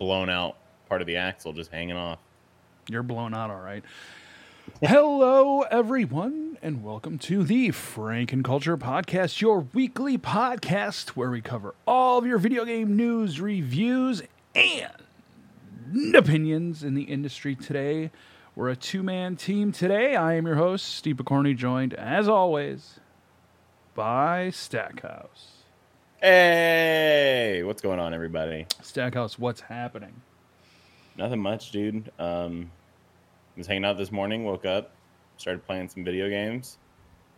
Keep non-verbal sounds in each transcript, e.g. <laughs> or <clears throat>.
blown out part of the axle just hanging off. You're blown out, all right. Hello, everyone, and welcome to the Frank and Culture Podcast, your weekly podcast where we cover all of your video game news, reviews, and opinions in the industry today. We're a two man team today. I am your host, Steve Picorni, joined, as always, by Stackhouse. Hey, what's going on, everybody? Stackhouse, what's happening? Nothing much, dude. Um, was hanging out this morning, woke up, started playing some video games,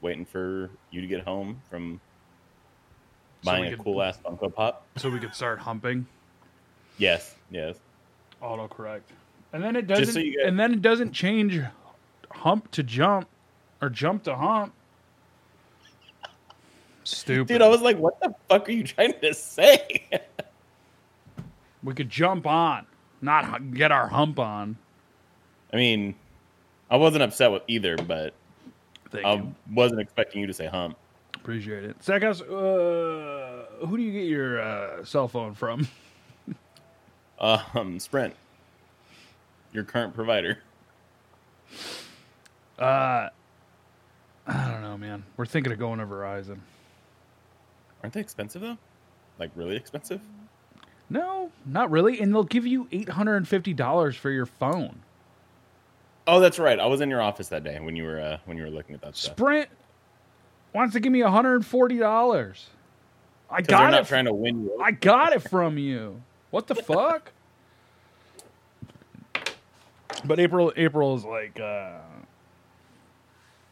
waiting for you to get home from So buying a could- cool ass Funko Pop. So we could start humping. Yes, yes. autocorrect and then it doesn't so you get- and then it doesn't change hump to jump or jump to hump stupid Dude, I was like, what the fuck are you trying to say? we could jump on not get our hump on I mean, I wasn't upset with either, but Thank I you. wasn't expecting you to say hump. appreciate it Stackhouse, uh who do you get your uh, cell phone from <laughs> Um, Sprint, your current provider. uh i don't know man we're thinking of going to verizon Aren't they expensive though? Like really expensive? no not really and they'll give you $850 for your phone Oh, that's right. I was in your office that day when you were uh, when you were looking at that stuff. Sprint wants to give me $140. I Because they're got not it. trying to win you. I got it from you. What the fuck? But April April is like uh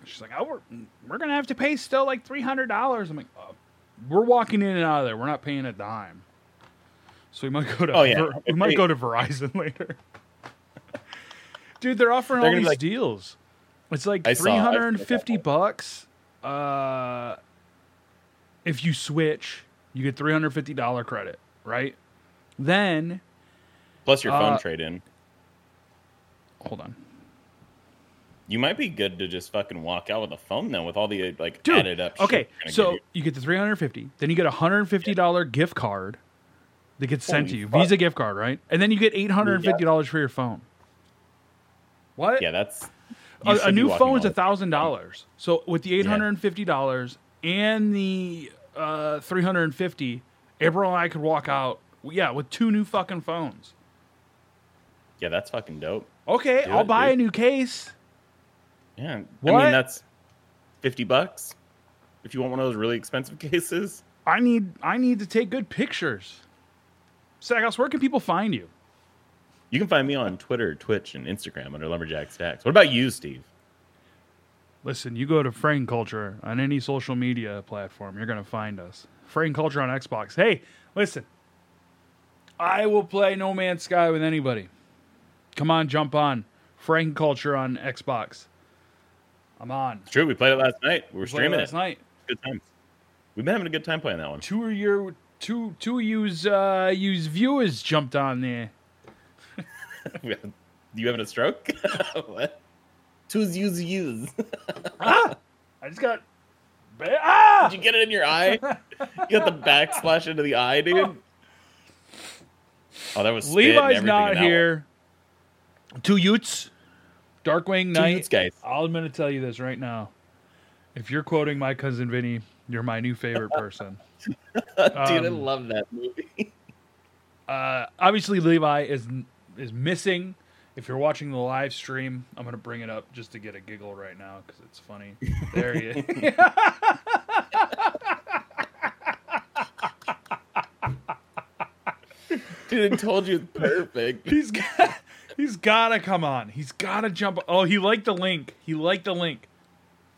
she's like, "Oh, we're we're going to have to pay still like $300." I'm like, uh, "We're walking in and out of there. We're not paying a dime." So we might go to Oh, yeah. Ver- we might go to Verizon <laughs> later. Dude, they're offering They're all these like- deals. It's like I saw- saw 350 bucks. Uh if you switch, you get $350 credit, right? Then, Plus your phone uh, trade in. hold on. You might be good to just fucking walk out with a phone then with all the like Dude, added up. okay, so you. you get the 350, then you get a $150 gift card that gets sent to you. fuck. Visa gift card, right? And then you get $850 for your phone. What? yeah, that's a, a new phone is a thousand dollars. So with the eight Yeah. hundred and fifty dollars and the uh, three hundred and fifty, April and I could walk out. Yeah, with two new fucking phones. Yeah, that's fucking dope. Okay, Do I'll it, buy dude. a new case. Yeah, I mean that's fifty bucks if you want one of those really expensive <laughs> cases. I need I need to take good pictures. Stackhouse, where can people find you? You can find me on Twitter, Twitch, and Instagram under Lumberjack Stacks. What about you, Steve? Listen, you go to Frame Culture on any social media platform, you're gonna find us. Frame Culture on Xbox. Hey, listen, I will play No Man's Sky with anybody. Come on, jump on. Frank Culture on Xbox. I'm on. It's true. We played it last night. We were Played streaming last it. night. Good times. We've been having a good time playing that one. Two of your two two of yous uh yous viewers jumped on there. <laughs> you having a stroke? <laughs> what? Two's use use. <laughs> ah! I just got ah! Did you get it in your eye? You got the backsplash into the eye, dude. Oh, that was spit and Levi's not in that here. Two Utes. Darkwing. Knight. Guys. I'm going to tell you this right now. If you're quoting my cousin Vinny, you're my new favorite person. <laughs> dude, I Um, love that movie. uh, obviously, Levi is is missing. If you're watching the live stream, I'm going to bring it up just to get a giggle right now because it's funny. There he is. <laughs> Dude, I told you it's perfect. <laughs> he's got, he's got to come on. He's got to jump. Oh, he liked the link. He liked the link.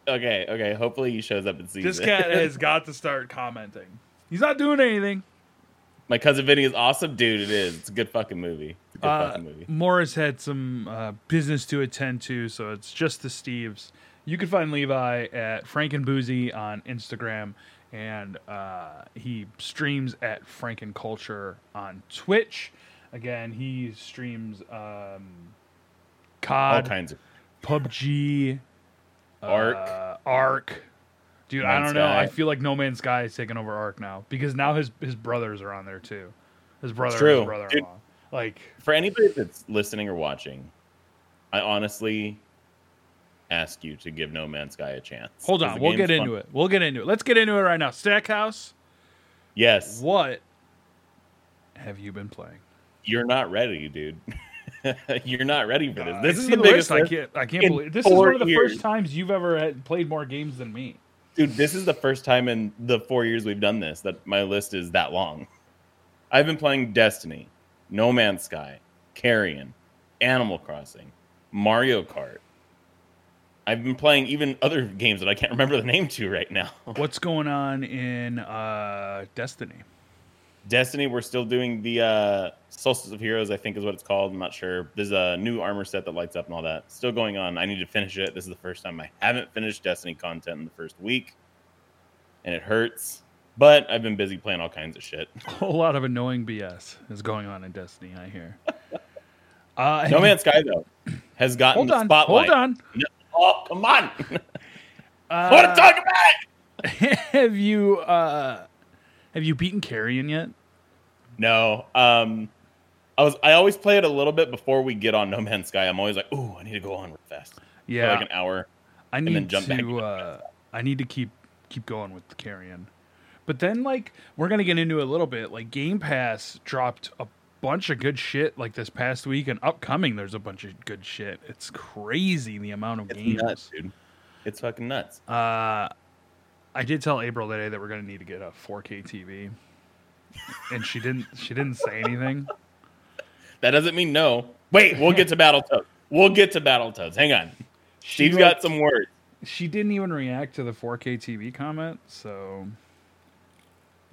Okay, okay. Hopefully he shows up and sees This it. cat <laughs> has got to start commenting. He's not doing anything. My cousin Vinny is awesome, dude. It is. It's a good fucking movie. It's a good Uh, fucking movie. Morris had some uh, business to attend to, so it's just the Steves. You can find Levi at Frank and Frankenboozy on Instagram, and uh, he streams at Frank and Culture on Twitch. Again, he streams um, All kinds of. PUBG, Ark. uh, Ark. Dude, I don't know. I feel like No Man's Sky is taking over Ark now because now his his brothers are on there too. His brother, true. and his brother-in-law. Like, For anybody that's listening or watching, I honestly ask you to give No Man's Sky a chance. Hold on, we'll get fun. into it. We'll get into it. Let's get into it right now. Stackhouse, Yes, what have you been playing? You're not ready, dude. <laughs> you're not ready for this. Uh, This is the biggest. I can't. I can't believe this is one of the years. first times you've ever had, played more games than me. Dude, this is the first time in the four years we've done this that my list is that long. I've been playing Destiny, No Man's Sky, Carrion, Animal Crossing, Mario Kart. I've been playing even other games that I can't remember the name to right now. What's going on in uh, Destiny? Destiny, we're still doing the uh, Solstice of Heroes, I think is what it's called. I'm not sure. There's a new armor set that lights up and all that. Still going on. I need to finish it. This is the first time I haven't finished Destiny content in the first week, and it hurts. But I've been busy playing all kinds of shit. <laughs> A whole lot of annoying BS is going on in Destiny. I hear. Uh, <laughs> No Man's Sky though has gotten Hold the on. spotlight. Hold on. No- oh, come on! I <laughs> Uh, want to talk about it. have you uh, have you beaten Carrion yet? No, um, I was. I always play it a little bit before we get on No Man's Sky. I'm always like, ooh, I need to go on real fast. For Yeah, like an hour. I then need jump to. Uh, I need to keep keep going with Carrion. But then, like, we're gonna get into a little bit. Like, Game Pass dropped a bunch of good shit like this past week, and upcoming there's a bunch of good shit. It's crazy the amount of games. It's games. nuts, dude. It's fucking nuts. Uh, I did tell April today that we're gonna need to get a 4K TV, and she didn't. She didn't say anything. That doesn't mean no. Wait, we'll get to Battletoads. We'll get to Battletoads. Hang on. She, Steve's like, got some words. She didn't even react to the 4K TV comment. So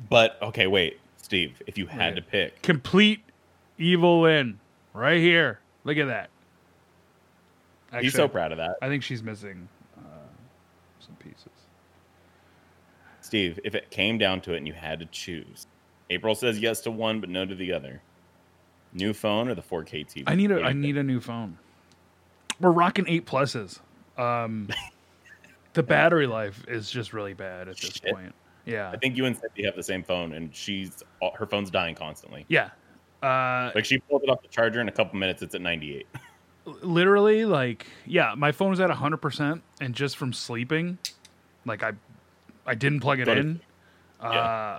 But okay, wait, Steve. If you had Right. to pick, complete evil in right here. Look at that. Actually, he's so proud of that, I think she's missing uh, some pieces. Steve. If it came down to it and you had to choose, April says yes to one but no to the other. New phone or the 4K TV? I need a I need a new phone. We're rocking eight pluses. Um, <laughs> the battery life is just really bad at this Shit. point. Yeah, I think you and Cynthia have the same phone, and she's her phone's dying constantly. yeah. Uh, Like she pulled it off the charger in a couple minutes. It's at 98. <laughs> literally, like, yeah, my phone was at hundred percent, and just from sleeping, like I, I didn't plug it to in. Uh,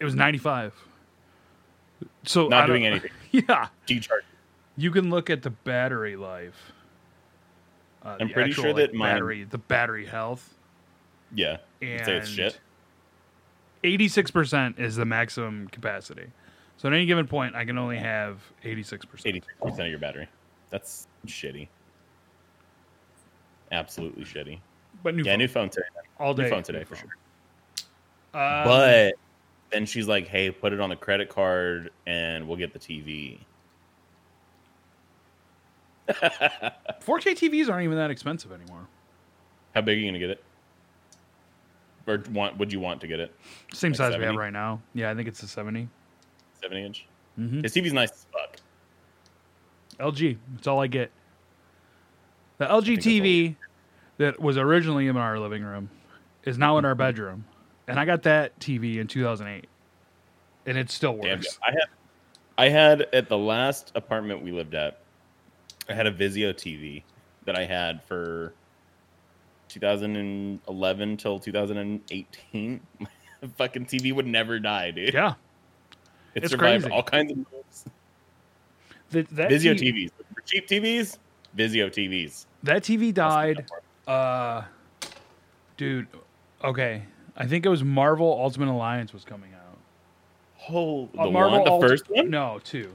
it was ninety five. So Not doing <laughs> anything. Yeah, Decharge. you can look at the battery life. Uh, I'm pretty actual, sure like, that mine- battery, the battery health, Yeah. and say it's shit. Eighty six percent is the maximum capacity. So at any given point, I can only have eighty six percent. 86% of your battery. That's shitty. Absolutely shitty. But new Yeah, phone, new phone today. all day. new phone today, new for phone. sure. Um, but then she's like, "Hey, put it on the credit card, and we'll get the TV." 4K TVs aren't even that expensive anymore. How big are you gonna get it? Or want? Would you want to get it? Same Like size we have right now. Yeah, I think it's a 70. Seventy inch. Mm-hmm. His TV's nice as fuck. LG. That's all I get. The LG TV that was originally in our living room is now in our mm-hmm. bedroom, and I got that TV in 2008, and it still Damn. works. I had, I had at the last apartment we lived at. I had a Vizio TV that I had for 2011 till 2018. My <laughs> fucking TV would never die, dude. Yeah, it it's survived crazy. all kinds of moves. that Vizio TV, TVs. For cheap TVs, Vizio TVs. That TV died. Uh, dude. Okay, I think it was Marvel Ultimate Alliance was coming out. Oh, the Uh, Marvel one, the Ult- first one? No, two.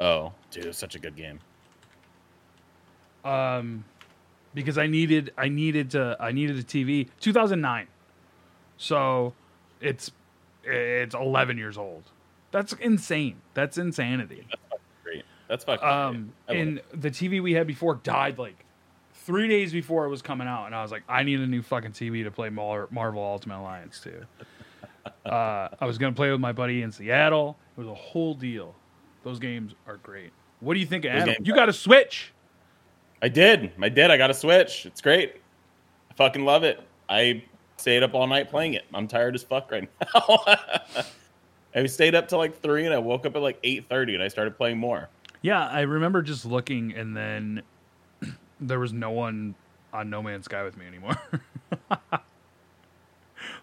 Oh, dude, it's such a good game. um, because I needed I needed to I needed a TV. 2009, so it's it's 11 years old. That's insane. That's insanity. that's Great. That's fucking Um, great. I love and the TV we had before died like three days before it was coming out, and I was like, I need a new fucking TV to play Mar- Marvel Ultimate Alliance too. <laughs> uh, I was gonna play with my buddy in Seattle. It was a whole deal. Those games are great. What do you think of Adam? games You got a Switch. I did. I did. I got a Switch. It's great. I fucking love it. I stayed up all night playing it. I'm tired as fuck right <laughs> now. I stayed up till like three, and I woke up at like eight thirty, and I started playing more. Yeah, I remember just looking, and then there was no one on No Man's Sky with me anymore. <laughs>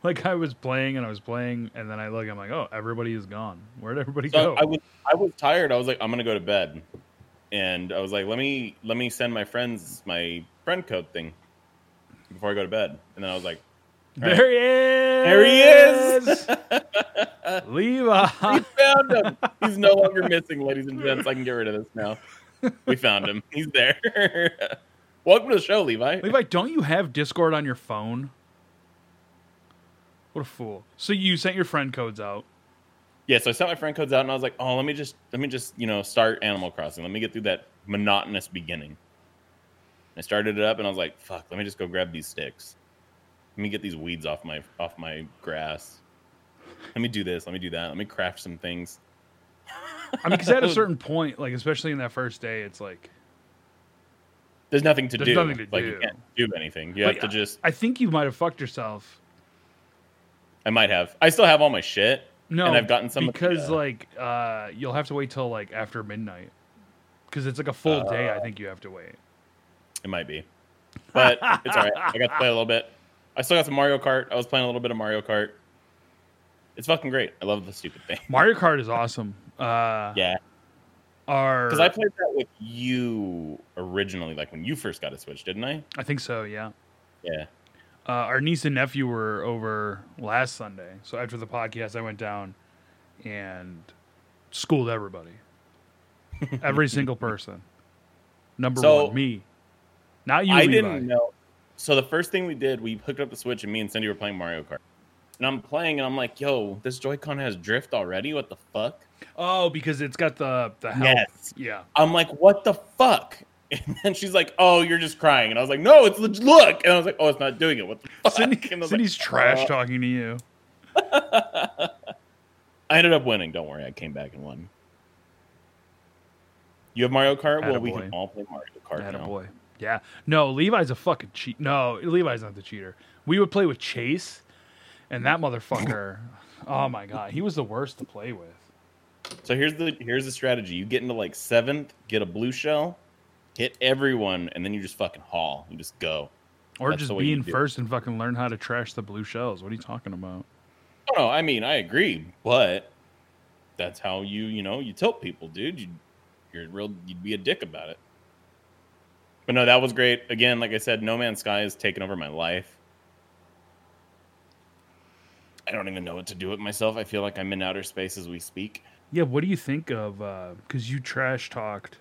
like I was playing and I was playing, and then I look, I'm like, oh, everybody is gone. Where'd everybody So go? I was I was tired. I was like, I'm gonna go to bed, and I was like, let me let me send my friends my friend code thing before I go to bed. And then I was like, there he is. there he is. <laughs> Levi. we found him. He's no longer missing, ladies and gents. I can get rid of this now. We found him. He's there. <laughs> Welcome to the show, Levi. Levi, don't you have Discord on your phone? What a fool. So you sent your friend codes out. Yeah, so I sent my friend codes out, and I was like, "Oh, let me just let me just you know start Animal Crossing. Let me get through that monotonous beginning." I started it up, and I was like, "Fuck, let me just go grab these sticks. Let me get these weeds off my off my grass. Let me do this. Let me do that. Let me craft some things." I mean, because at a <laughs> certain point, like especially in that first day, it's like There's nothing to There's do. nothing to like do. you can't do anything. You Like, have to just. I think you might have fucked yourself. I might have. I still have all my shit. No, And I've gotten some because uh, like uh, you'll have to wait till like after midnight because it's like a full day. Uh. I think you have to wait. It might be, but <laughs> it's all right. I got to play a little bit. I still got some Mario Kart. I was playing a little bit of Mario Kart. It's fucking great. I love the stupid thing. Mario Kart is awesome. Uh, Yeah, Our, because I played that with you originally, like when you first got a Switch, didn't I? I think so. Yeah. Yeah. Uh, our niece and nephew were over last Sunday, so after the podcast, I went down and schooled everybody, <laughs> every single person. Number So- one, me, not you. I Levi. didn't know. So the first thing we did, we hooked up the Switch, and me and Cindy were playing Mario Kart. And I'm playing, and I'm like, "Yo, this Joy-Con has drift already. What the fuck?" Oh, because it's got the the help. Yes. Yeah. I'm like, "What the fuck?" <laughs> And then she's like, "Oh, you're just crying." And I was like, "No, it's look." And I was like, "Oh, it's not doing it. What the fuck?" Cindy, <laughs> Cindy's like, trash "Uh." talking to you. <laughs> I ended up winning. Don't worry, I came back and won. You have Mario Kart. Well, we can all play Mario Kart Atta now. boy. Yeah. No, Levi's a fucking cheat. No, Levi's not the cheater. We would play with Chase, and that motherfucker. oh my god, he was the worst to play with. So here's the here's the strategy. You get into like seventh, get a blue shell, hit everyone, and then you just fucking haul. You just go. Or That's just be in first and fucking learn how to trash the blue shells. What are you talking about? No, I mean I agree, but that's how you you know you tilt people, dude. You you're real. You'd be a dick about it. But no, that was great. Again, like I said, No Man's Sky has taken over my life. I don't even know what to do with myself. I feel like I'm in outer space as we speak. Yeah, what do you think of? Uh because you trash talked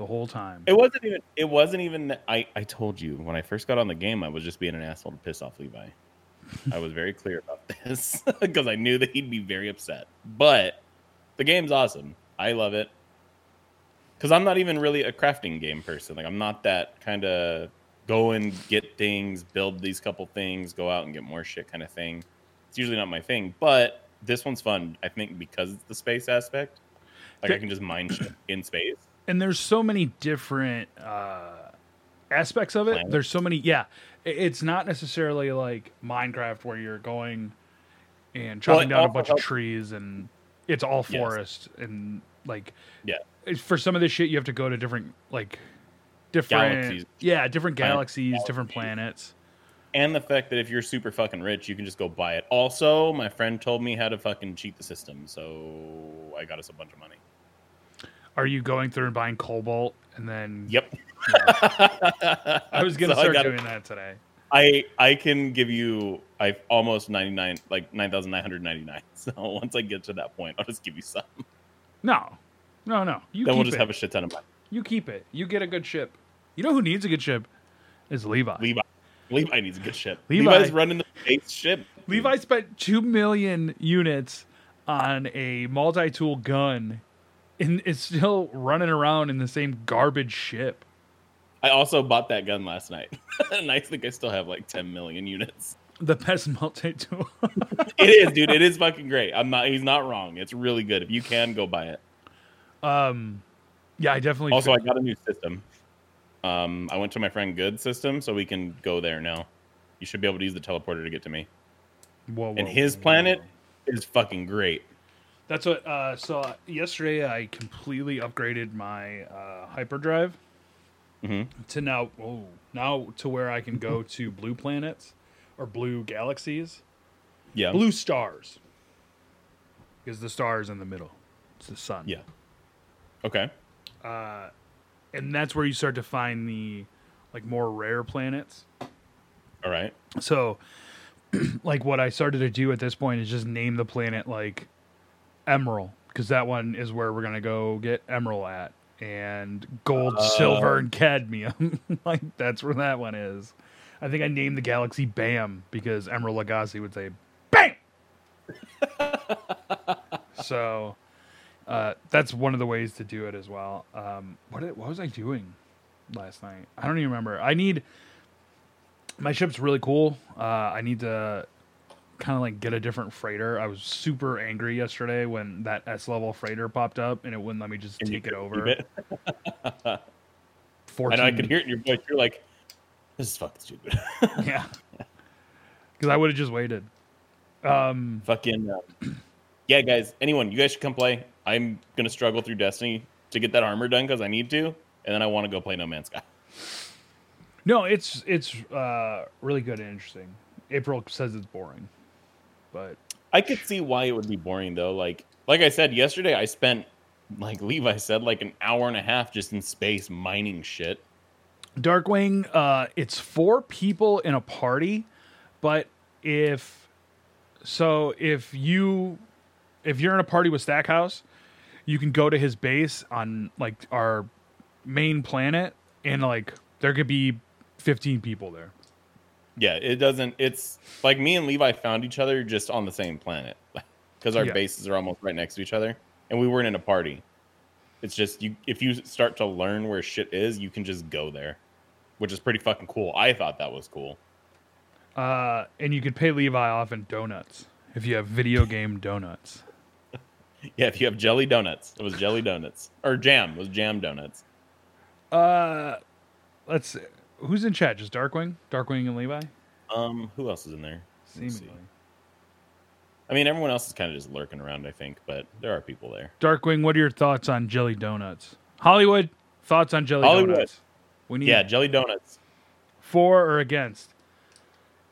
the whole time. It wasn't even. It wasn't even. I I told you when I first got on the game, I was just being an asshole to piss off Levi. I was very clear about <laughs> this because I knew that he'd be very upset. But the game's awesome. I love it. Because I'm not even really a crafting game person. Like I'm not that kind of go and get things, build these couple things, go out and get more shit kind of thing. It's usually not my thing. But this one's fun. I think because it's the space aspect. Like I can just mine shit in space. and there's so many different uh, aspects of it. Planets. There's so many. Yeah, it's not necessarily like Minecraft where you're going and chopping it down a bunch helps- of trees and it's all Yes. forest and like Yeah. For some of this shit, you have to go to different like different Galaxies. Yeah, different Planet- galaxies, different planets. and the fact that if you're super fucking rich, you can just go buy it. Also, my friend told me how to fucking cheat the system, so I got us a bunch of money. Are you going through and buying cobalt and then? Yep. <laughs> I was gonna <laughs> So I start got- doing that today. I I can give you I almost ninety nine like nine thousand nine hundred ninety nine. <laughs> So once I get to that point, I'll just give you some. No, no, no. You then keep we'll just it. have a shit ton of money. You keep it. You get a good ship. You know who needs a good ship? Is Levi. Levi, Levi needs a good ship. Levi- Levi's running the space ship. Levi spent two million units on a multi-tool gun, and is still running around in the same garbage ship. I also bought that gun last night, <laughs> and I think I still have like ten million units. The best multi-tool. <laughs> It is, dude. It is fucking great. I'm not. He's not wrong. It's really good. If you can, go buy it. um, yeah, I definitely. Also, I got a new system. Um, I went to my friend Good's system, so we can go there now. You should be able to use the teleporter to get to me. Whoa, And his whoa. planet is fucking great. That's what. Uh, so uh, yesterday I completely upgraded my uh, hyperdrive Mhm. to now. Oh, now to where I can go to blue planets or blue galaxies, Yeah. blue stars, because the stars in the middle. It's the sun. Yeah. Okay. Uh, and that's where you start to find the like more rare planets. All right. So, <clears throat> like, what I started to do at this point is just name the planet like Emerald, because that one is where we're gonna go get Emerald at, and gold, Oh. silver, and oh. cadmium. <laughs> like, that's where that one is. I think I named the galaxy Bam because Emeril Lagasse would say Bam. <laughs> so, uh, that's one of the ways to do it as well. Um, what did- what was I doing last night? I don't even remember. I need my ship's really cool. Uh, I need to kind of like get a different freighter. I was super angry yesterday when that S level freighter popped up and it wouldn't let me just And take it over. it? I 14, know I could hear it in your voice. You're like, this is fucking stupid. <laughs> yeah, because I would have just waited. Um, fucking um, yeah, guys. Anyone, you guys should come play. I'm gonna struggle through Destiny to get that armor done because I need to, and then I want to go play No Man's Sky. no, it's it's uh, really good and interesting. April says it's boring, but I could see why it would be boring though. Like, like I said yesterday, I spent like Levi said, like an hour and a half just in space mining shit. Darkwing, uh, it's four people in a party, but if so, if you if you're in a party with Stackhouse, you can go to his base on like our main planet, and like there could be 15 people there. Yeah, it doesn't. It's like me and Levi found each other just on the same planet <laughs> because our Yeah. bases are almost right next to each other, and we weren't in a party. It's just you. If you start to learn where shit is, you can just go there, which is pretty fucking cool. I thought that was cool. Uh, and you could pay Levi off in donuts if you have video game donuts. <laughs> Yeah, if you have jelly donuts, it was jelly donuts or jam. It was jam donuts. Uh, let's. see. Who's in chat? Just Darkwing, Darkwing, and Levi. Um, who else is in there? Seemingly. I mean, everyone else is kind of just lurking around, I think, but there are people there. Darkwing, what are your thoughts on jelly donuts? Hollywood, thoughts on jelly Hollywood. donuts? We need Yeah, jelly donuts. for or against.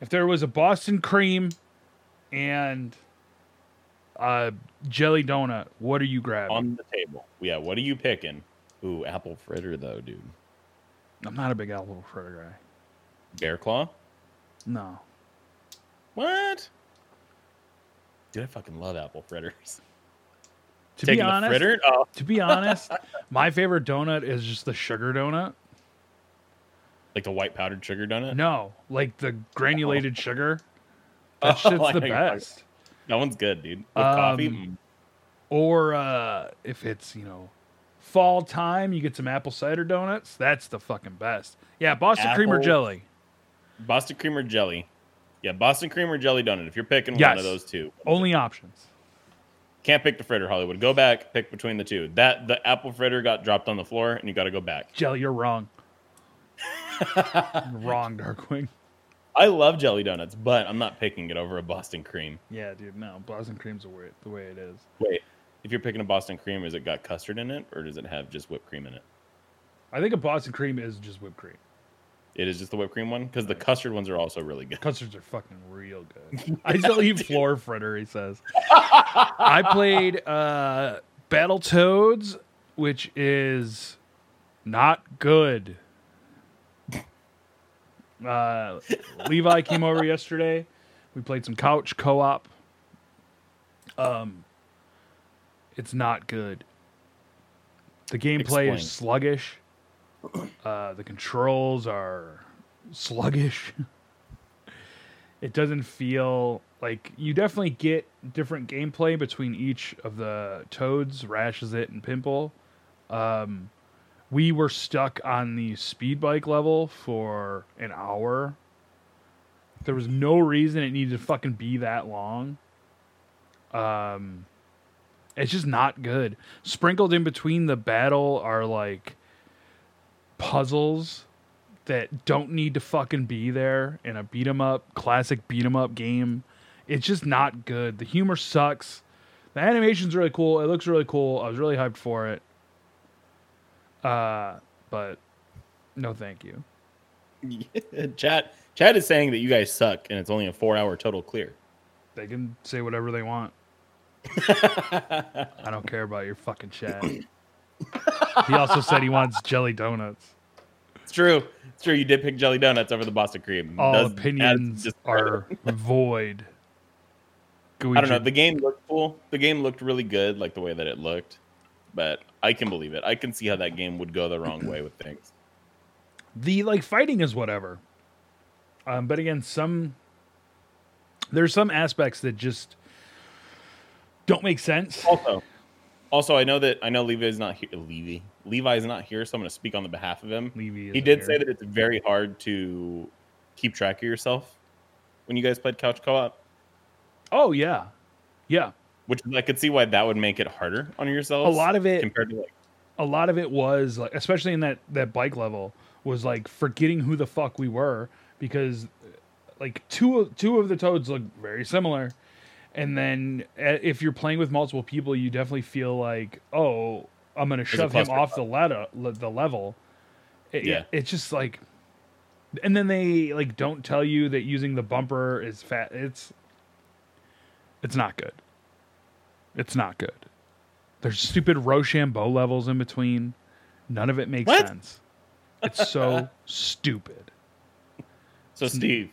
If there was a Boston cream and a jelly donut, what are you grabbing? on the table. Yeah, what are you picking? Ooh, apple fritter though, dude. I'm not a big apple fritter guy. Bear claw? No. What? Dude, I fucking love apple fritters. To Taking be honest, fritter? Oh, to be honest, my favorite donut is just the sugar donut. like the white powdered sugar donut? No, like the granulated oh. sugar. Oh, <laughs> That shit's oh, I the best. That one's good, dude. With coffee? Um, Mm. Or uh, if it's you know fall time, you get some apple cider donuts. That's the fucking best. Yeah, Boston cream or jelly. Boston cream or jelly? Yeah, Boston cream or jelly donut. If you're picking Yes. one of those two, Only options. can't pick the fritter, Hollywood. Go back, pick between the two. That the apple fritter got dropped on the floor, and you got to go back. Jelly, you're wrong. <laughs> Wrong, Darkwing. I love jelly donuts, but I'm not picking it over a Boston cream. Yeah, dude. No, Boston cream's the way, the way it is. Wait, if you're picking a Boston cream, is it got custard in it, or does it have just whipped cream in it? I think a Boston cream is just whipped cream. It is just the whipped cream one because the custard ones are also really good. Custards are fucking real good. <laughs> I still eat floor fritter, he says. <laughs> I played uh Battletoads, which is not good. Uh Levi came over yesterday. We played some couch co-op. Um it's not good. The gameplay Explain. is sluggish. Uh, the controls are sluggish. <laughs> it doesn't feel like you definitely get different gameplay between each of the toads, Rash Zitz and pimple. Um, we were stuck on the speed bike level for an hour. There was no reason it needed to fucking be that long. Um, it's just not good. Sprinkled in between the battle are like puzzles that don't need to fucking be there in a beat 'em up, classic beat 'em up game. It's just not good. The humor sucks. The animation's really cool. It looks really cool. I was really hyped for it. Uh, but no, thank you. <laughs> Chat Chat is saying that you guys suck, and it's only a four-hour total clear. They can say whatever they want. <laughs> I don't care about your fucking chat. he also said he wants jelly donuts. It's true. It's true. You did pick jelly donuts over the Boston cream. All Does- opinions just- are void. <laughs> I don't know. The game looked cool. The game looked really good, like the way that it looked. But I can believe it. I can see how that game would go the wrong way with things. the like fighting is whatever. Um, but again, some there's some aspects that just don't make sense. Also, also, I know that I know Levi is not here. Levi, Levi is not here, so I'm going to speak on the behalf of him. Levi He did here. say that it's very hard to keep track of yourself when you guys played couch co-op, Oh yeah, yeah. Which I could see why that would make it harder on yourself. A lot of it, compared to like a lot of it was like, especially in that that bike level, was like forgetting who the fuck we were because like two of two of the toads look very similar, and then uh, if you're playing with multiple people, you definitely feel like oh. I'm gonna shove him off the ladder, the level. It- Yeah. it's just like and then they like don't tell you that using the bumper is fat it's it's not good it's not good there's stupid rochambeau levels in between none of it makes What? sense it's so <laughs> stupid so. Steve,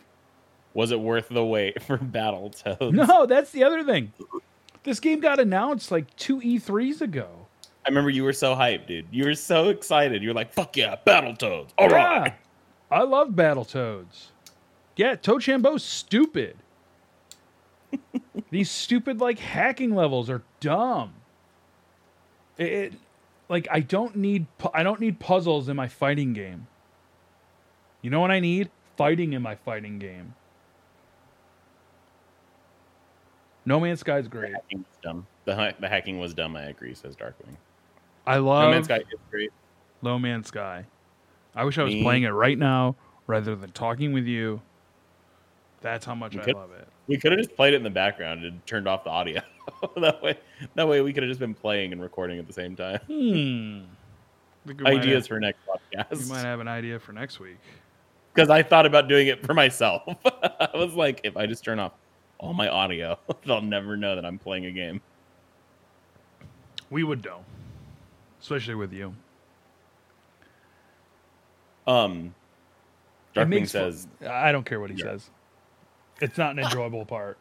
was it worth the wait <laughs> for Battletoads? no that's the other thing this game got announced like two e3s ago I remember you were so hyped, dude. You were so excited. You were like, "Fuck yeah, Battletoads!" All right. Yeah. i love battletoads yeah toad shambo's stupid <laughs> these stupid like hacking levels are dumb it, it like i don't need pu- i don't need puzzles in my fighting game you know what i need fighting in my fighting game no man's sky's great The Hacking was dumb. The, ha- the hacking was dumb. I agree. Says Darkwing. i love No Man's Sky is great. low man's sky i wish i was Me- playing it right now rather than talking with you that's how much You i could- love it We could have just played it in the background and turned off the audio. <laughs> that way, that way we could have just been playing and recording at the same time. Hmm. Think we might Ideas have- for next podcast. You might have an idea for next week. Because I thought about doing it for myself. <laughs> I was like, if I just turn off all my audio, <laughs> they'll never know that I'm playing a game. We would know, especially with you. Um, Darkwing makes fu- says, I don't care what he Yeah. says. It's not an enjoyable part.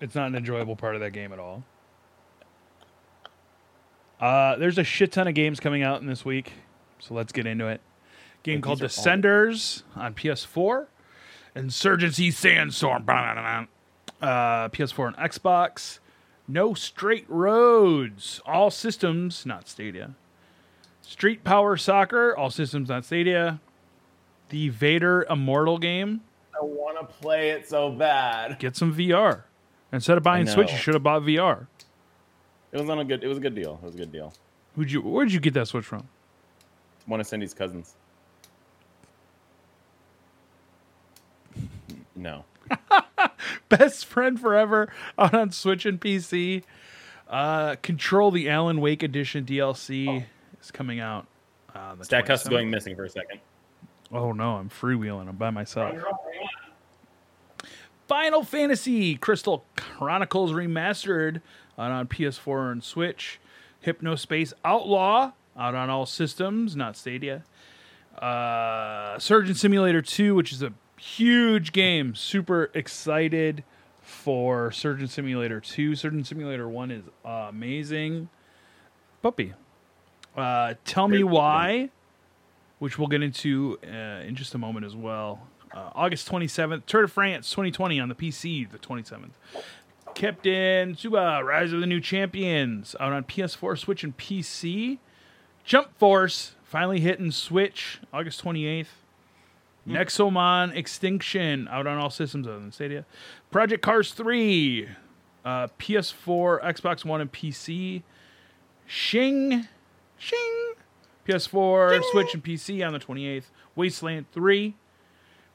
It's not an enjoyable part of that game at all. Uh, there's a shit ton of games coming out in this week, so let's get into it. Game Wait, called are all- Descenders on PS4, Insurgency Sandstorm, uh, PS4 and Xbox. No Straight Roads, all systems, not Stadia. Street Power Soccer, all systems, not Stadia. The Vader Immortal game, I want to play it so bad. get some VR. Instead of buying Switch, you should have bought VR. It was on a good. It was a good deal. It was a good deal. Who'd you? Where'd you get that Switch from? One of Cindy's cousins. No. <laughs> Best friend forever out on Switch and PC. Uh, Control the Alan Wake Edition DLC is coming out. Uh, the Stackhouse is going missing for a second. Oh no, I'm freewheeling. I'm by myself. Final Fantasy Crystal Chronicles Remastered out on PS4 and Switch. Hypnospace Outlaw out on all systems, not Stadia. Uh, Surgeon Simulator 2, which is a huge game. Super excited for Surgeon Simulator 2. Surgeon Simulator 1 is amazing. Puppy. Uh, Tell Me. Why, which we'll get into uh, in just a moment as well. Uh, August 27th, Tour de France 2020 on the PC, the 27th. Captain Tsuba, Rise of the New Champions, out on PS4, Switch, and PC. Jump Force, finally hitting Switch, August 28th. Nexomon Extinction, out on all systems other than Stadia. Project Cars 3, uh, PS4, Xbox One, and PC. Shing, Shing, PS4, Switch, and PC on the 28th. Wasteland 3.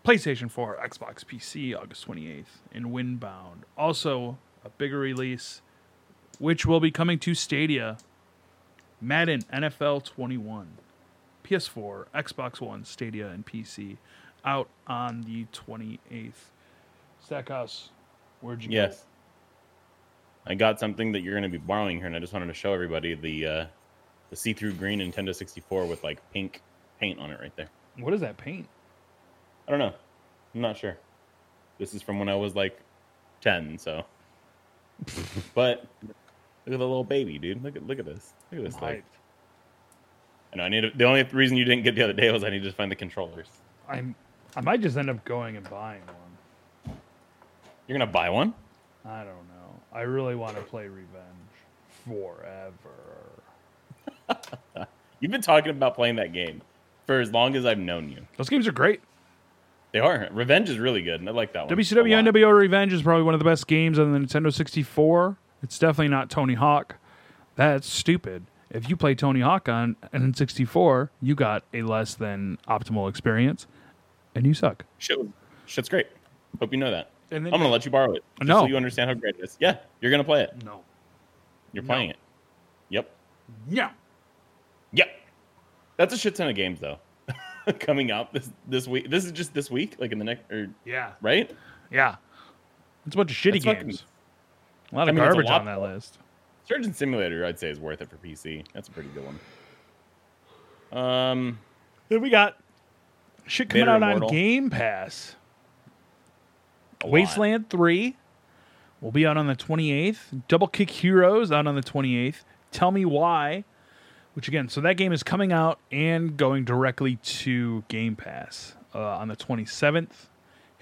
PlayStation 4, Xbox, PC, August 28th, and Windbound. Also, a bigger release, which will be coming to Stadia Madden NFL 21, PS4, Xbox One, Stadia, and PC, out on the 28th. Stackhouse, where'd you Yes. I got something that you're going to be borrowing here, and I just wanted to show everybody the uh, the see-through green Nintendo 64 with like pink paint on it right there. What is that paint? I don't know. I'm not sure. This is from when I was like 10, so. <laughs> but look at the little baby, dude. Look at look at this. Look at this thing. I know. I need. The only reason you didn't get the other day was I needed to find the controllers. I'm, I might just end up going and buying one. You're gonna buy one? I don't know. I really want to play Revenge forever. <laughs> You've been talking about playing that game for as long as I've known you. Those games are great. They are. Revenge is really good, and I like that one. WCW a. NWO Revenge is probably one of the best games on the Nintendo 64. It's definitely not Tony Hawk. That's stupid. If you play Tony Hawk on an N64, you got a less than optimal experience, and you suck. Shit, was- shit's great. Hope you know that. And then I'm gonna let you borrow it. Just No. so you understand how great it is. Yeah, you're gonna play it. no, You're No. playing it. Yep. yeah, Yep. That's a shit ton of games though. <laughs> Coming out this this week. This is just this week, like in the next, or yeah, right? yeah. It's a bunch of shitty That's fucking- games. A lot of I mean, garbage lot, on that list. Surgeon Simulator, I'd say, is worth it for PC. That's a pretty good one. Um, Then we got shit coming Vader out on Game Pass. Wasteland 3 will be out on the 28th. Double Kick Heroes out on the 28th. Tell Me Why, which again, so that game is coming out and going directly to Game Pass uh, on the 27th.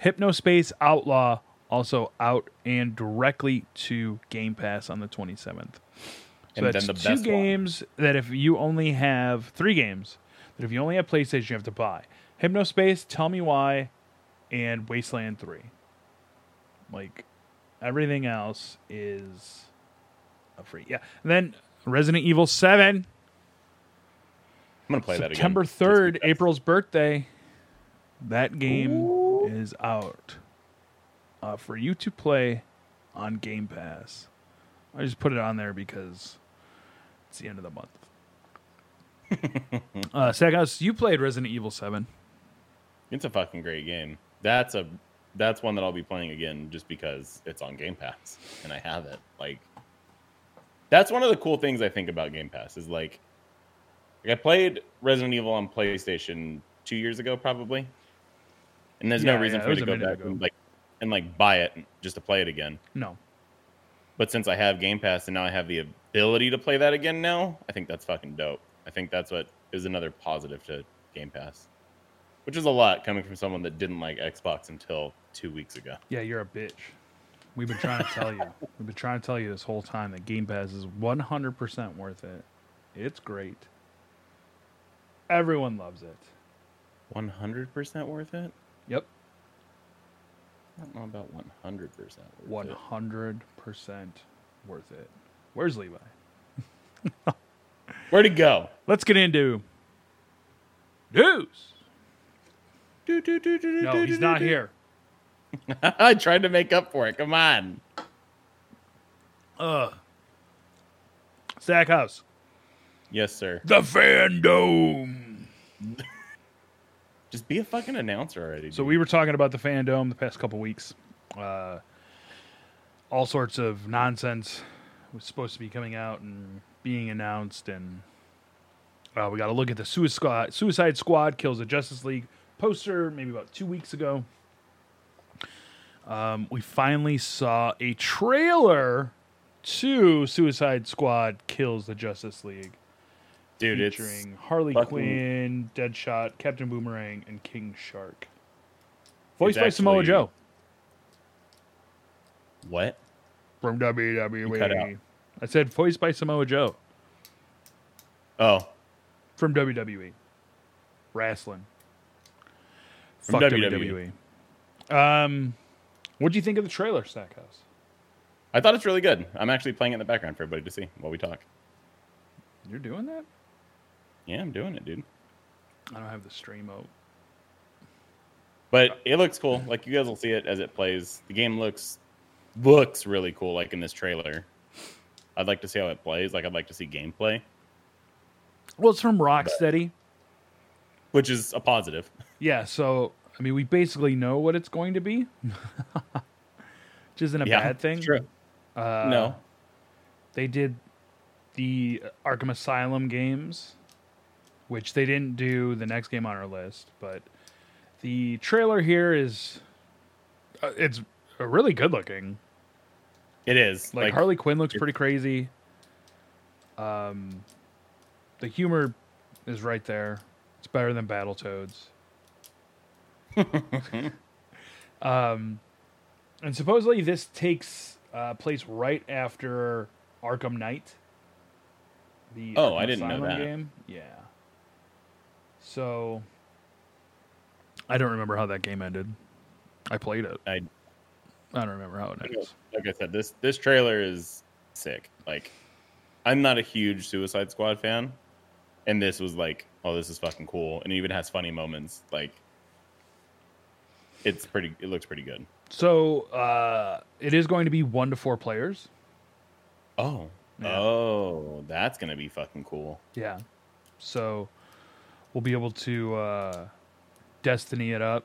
Hypnospace Outlaw also out and directly to Game Pass on the 27th. So And that's then the two best one. games that if you only have three games that if you only have PlayStation you have to buy. Hypnospace, Tell Me Why, and Wasteland 3. Like everything else is a free. Yeah. And then Resident Evil 7, I'm gonna play that again. September 3rd. April's birthday. That game is out uh, for you to play on Game Pass. I just put it on there because it's the end of the month. <laughs> uh, you played Resident Evil 7. It's a fucking great game. That's a that's one that I'll be playing again just because it's on Game Pass and I have it. Like that's one of the cool things I think about Game Pass is like, like I played Resident Evil on PlayStation two years ago probably, and there's Yeah, no reason yeah, for me to go back ago. and like and like buy it just to play it again. No. But since I have Game Pass and now I have the ability to play that again now, I think that's fucking dope. I think that's what is another positive to Game Pass, which is a lot coming from someone that didn't like Xbox until two weeks ago. Yeah, you're a bitch. We've been trying to tell you. <laughs> We've been trying to tell you this whole time that Game Pass is 100% worth it. It's great. Everyone loves it. One hundred percent worth it. Yep. I don't know about one hundred percent. 100% worth it. Where's Levi? Where'd he go? Let's get into news. Do, do, do, do, No, do, he's do, not do. here. <laughs> I tried to make up for it. Come on. Ugh. Stackhouse. Yes, sir. The fandom. <laughs> Just be a fucking announcer already. So dude. we were talking about the fandom the past couple weeks. Uh, all sorts of nonsense was supposed to be coming out and being announced, and uh, we got to look at the Suicide Squad. Suicide Squad kills the Justice League poster maybe about two weeks ago. Um, we finally saw a trailer to Suicide Squad kills the Justice League, dude, it's featuring Harley fucking- Quinn, Deadshot, Captain Boomerang, and King Shark. Voiced It's by Samoa Joe what? from cut out. WWE. I said voiced by Samoa Joe Oh, from WWE. Wrestling. From Fuck WWE. WWE. Um, what do you think of the trailer, Stackhouse? I thought it's really good. I'm actually playing it in the background for everybody to see while we talk. You're doing that? Yeah, I'm doing it, dude. I don't have the stream out. But it looks cool. Like you guys will see it as it plays. The game looks looks really cool. Like in this trailer, I'd like to see how it plays. Like I'd like to see gameplay, Well, it's from Rocksteady. which is a positive. <laughs> Yeah, so I mean, we basically know what it's going to be, <laughs> which isn't a yeah, bad thing. True. Uh, no. they did the Arkham Asylum games, which they didn't do the next game on our list. But the trailer here is uh, it's really good looking. It is Like, Harley Quinn looks pretty crazy. Um, the humor is right there. It's better than Battletoads. <laughs> um, and supposedly this takes uh, place right after Arkham Knight. The Oh, Arkham I didn't know that. Game. Yeah. So I don't remember how that game ended. I played it. I I don't remember how it ends. like I said, this this trailer is sick. Like, I'm not a huge Suicide Squad fan, and this was like, oh, this is fucking cool, and it even has funny moments. Like, it's pretty. It looks pretty good. So uh, it is going to be one to four players. Oh, Yeah. oh, that's gonna be fucking cool. Yeah. So we'll be able to uh, destiny it up.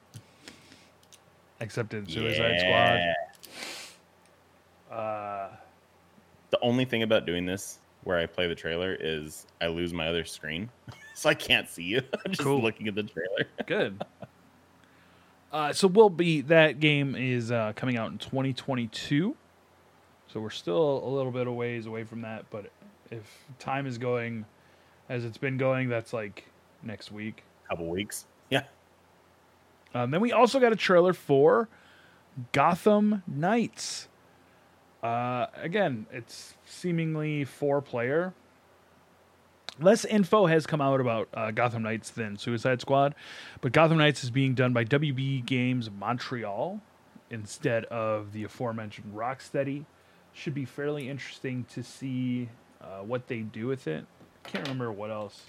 Except in Suicide Yeah. Squad. Uh, The only thing about doing this, where I play the trailer, is I lose my other screen, <laughs> so I can't see you. <laughs> I'm just Cool. looking at the trailer. <laughs> good. uh, so we'll be that game is uh, coming out in 2022. So we're still a little bit of ways away from that, but if time is going as it's been going, that's like next week. couple weeks. Yeah. Um, then we also got a trailer for Gotham Knights. Uh, again, it's seemingly four player. Less info has come out about uh, Gotham Knights than Suicide Squad, but Gotham Knights is being done by WB Games Montreal instead of the aforementioned Rocksteady. Should be fairly interesting to see uh, what they do with it. Can't remember what else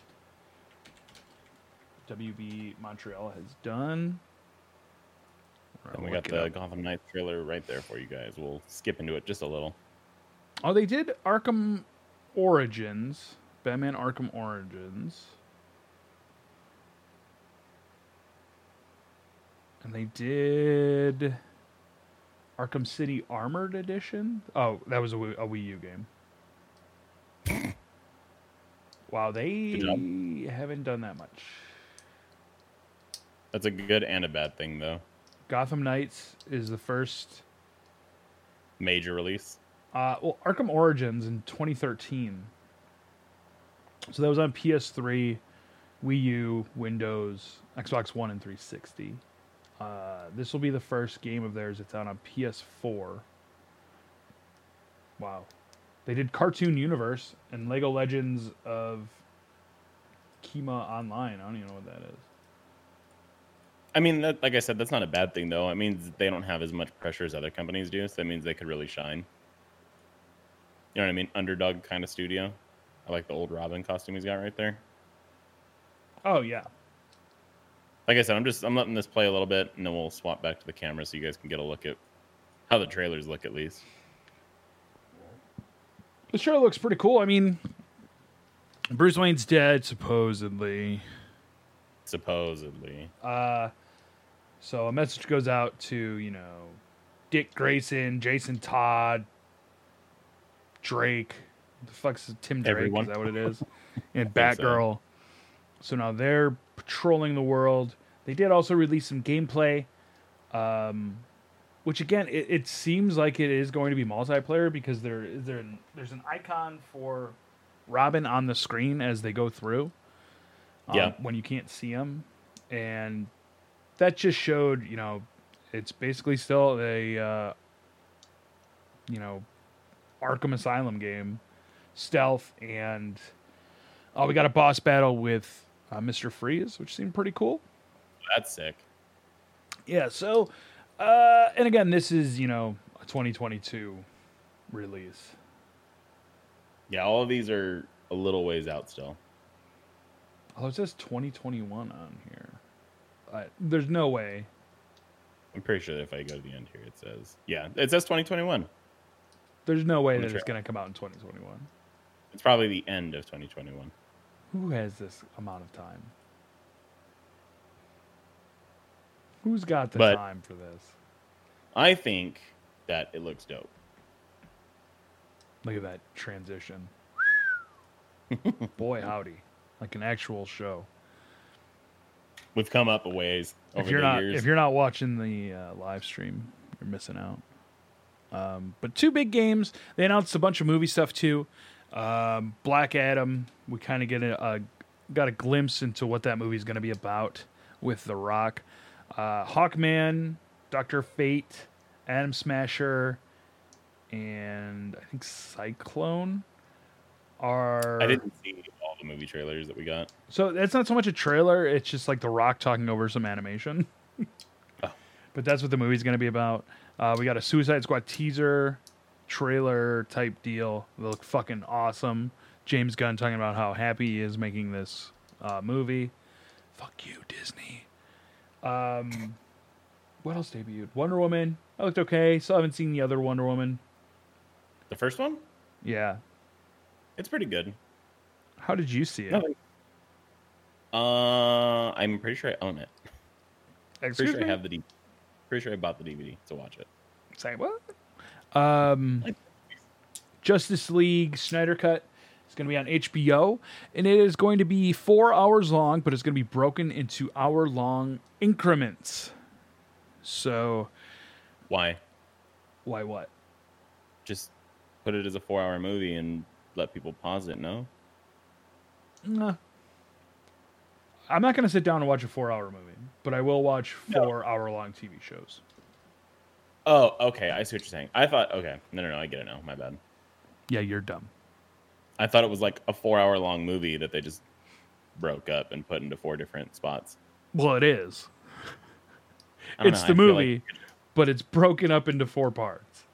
WB Montreal has done. And we got the. Gotham Knights trailer right there for you guys. We'll skip into it just a little. Oh, they did Arkham Origins, Batman Arkham Origins, and they did Arkham City Armored Edition. Oh, that was a Wii, a Wii U game. <laughs> wow, they haven't done that much. That's a good and a bad thing, though. Gotham Knights is the first. Major release. Uh, well, Arkham Origins in 2013. So that was on PS3, Wii U, Windows, Xbox One, and 360. Uh, this will be the first game of theirs that's on PS4. Wow. They did Cartoon Universe and Lego Legends of Chima Online. I don't even know what that is. I mean, that, like I said, that's not a bad thing, though. It means they don't have as much pressure as other companies do, so that means they could really shine. You know what I mean? Underdog kind of studio. I like the old Robin costume he's got right there. Oh, yeah. Like I said, I'm just I'm letting this play a little bit, and then we'll swap back to the camera so you guys can get a look at how the trailers look at least. The show looks pretty cool. I mean, Bruce Wayne's dead, supposedly. Supposedly, Uh, so a message goes out to you know Dick Grayson, Jason Todd, Drake. The fuck's Tim Drake? Everyone. Is that what it is? <laughs> And think so. Batgirl. So. now they're patrolling the world. They did also release some gameplay, um, which again it, it seems like it is going to be multiplayer because there is there there's an icon for Robin on the screen as they go through um, Yeah. when you can't see him, and that just showed you know it's basically still a uh, you know Arkham Asylum game, stealth, and oh, we got a boss battle with uh, Mister Freeze, which seemed pretty cool. that's sick. Yeah. So, uh, and again, this is you know a 2022 release. Yeah, all of these are a little ways out still. Oh, it says 2021 on here. Uh, there's no way I'm pretty sure that if I go to the end here, it says yeah, it says 2021. There's no way that it's going to come out in 2021. It's probably the end of 2021. Who has this amount of time? Who's got the But- time for this? I think that it looks dope. Look at that transition. <laughs> Boy, howdy. Like an actual show. We've come up a ways over if you're the not years. if you're not watching the uh, live stream, you're missing out. Um, but two big games. They announced a bunch of movie stuff too. Um, Black Adam. We kind of get a, a got a glimpse into what that movie is going to be about with The Rock. Uh, Hawkman, Doctor Fate, Atom Smasher, and I think Cyclone are. I didn't see all the movie trailers that we got. So it's not so much a trailer; it's just like The Rock talking over some animation. <laughs> Oh. But that's what the movie's going to be about. Uh, we got a Suicide Squad teaser, trailer type deal. They look fucking awesome. James Gunn talking about how happy he is making this uh, movie. Fuck you, Disney. Um, what else debuted? Wonder Woman. I looked okay. Still haven't seen the other Wonder Woman. The first one, Yeah. It's pretty good. How did you see it? Nothing. Uh, I'm pretty sure I own it. Excuse Pretty sure me? I have the DVD. Pretty sure I bought the DVD to watch it. Say what? Um, Justice League Snyder Cut is going to be on HBO, and it is going to be four hours long, but it's going to be broken into hour long increments. So, Why? why what? Just put it as a four-hour movie and let people pause it. No. Nah. I'm not going to sit down and watch a four hour movie, but I will watch No. four hour long TV shows. Oh, okay. I see what you're saying. I thought. Okay. No, no, no. I get it now. My bad. Yeah, you're dumb. I thought it was like a four-hour-long movie that they just broke up and put into four different spots. Well, it is. It's know, the I feel like- movie, but it's broken up into four parts.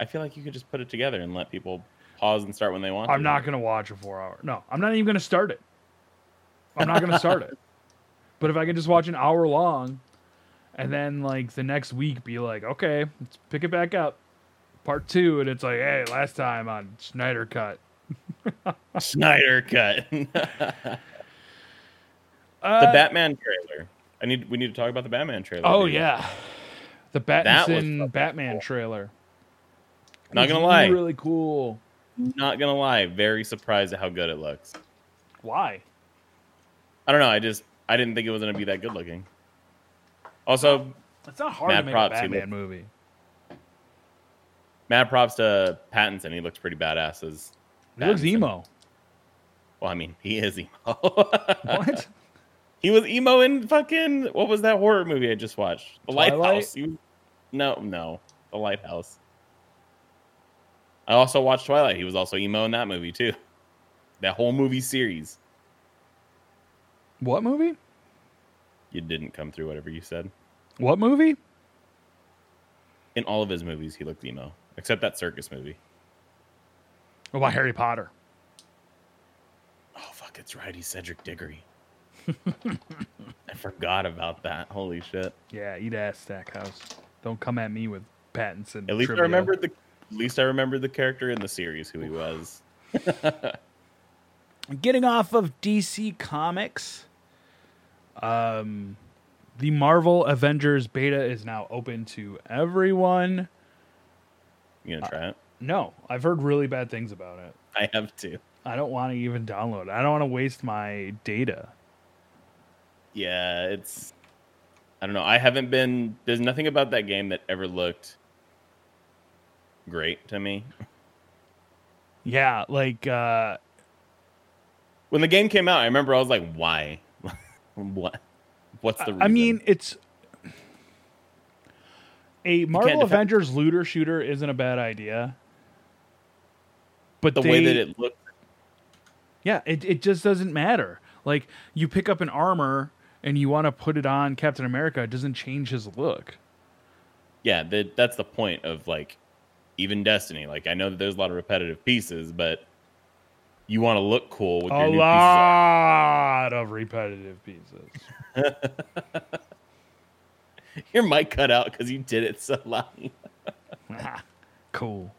I feel like you could just put it together and let people pause and start when they want. I'm not going to watch a four hour. No, I'm not even going to start it. I'm not going to start it. <laughs> But if I can just watch an hour long and then like the next week be like, okay, let's pick it back up. Part two. And it's like, hey, last time on Snyder Cut. <laughs> Snyder cut. <laughs> the Uh, Batman trailer. I need. We need to talk about the Batman trailer. Oh, dude. yeah. The Battinson Batman cool. trailer. Not gonna lie. Really cool. Not gonna lie. Very surprised at how good it looks. Why? I don't know. I just I didn't think it was gonna be that good looking. Also, It's not hard to make a Batman looked- movie. mad props to Pattinson. He looks pretty badass as. He looks emo. Well, I mean, he is emo. <laughs> What? He was emo in fucking what was that horror movie I just watched? The Twilight? Lighthouse. Was- no, no, The Lighthouse. I also watched Twilight. He was also emo in that movie too. That whole movie series. What movie? You didn't come through whatever you said. What movie? In all of his movies, he looked emo, except that circus movie. What about Harry Potter? Oh fuck, it's right. He's Cedric Diggory. <laughs> I forgot about that. Holy shit. Yeah, eat ass Stackhouse. Don't come at me with Pattinson. At least trivia. I remembered the. Least I remember the character in the series who he was. <laughs> Getting off of DC Comics, um, the Marvel Avengers beta is now open to everyone. You gonna try it? No, I've heard really bad things about it. I have to. I don't want to even download it. I don't want to waste my data. Yeah, it's. I don't know. I haven't been. There's nothing about that game that ever looked great to me. Yeah, like uh, When the game came out, I remember I was like, "Why? <laughs> what? What's the?" Reason? I mean, it's a Marvel defend- Avengers looter shooter isn't a bad idea, but the they, way that it looked. yeah, it it just doesn't matter. Like you pick up an armor and you want to put it on Captain America, it doesn't change his look. Yeah, that that's the point of like, even Destiny. Like, I know that there's a lot of repetitive pieces, but you want to look cool with your A new lot of repetitive pieces. <laughs> Your mic cut out because you did it so loud. <laughs> <laughs> cool.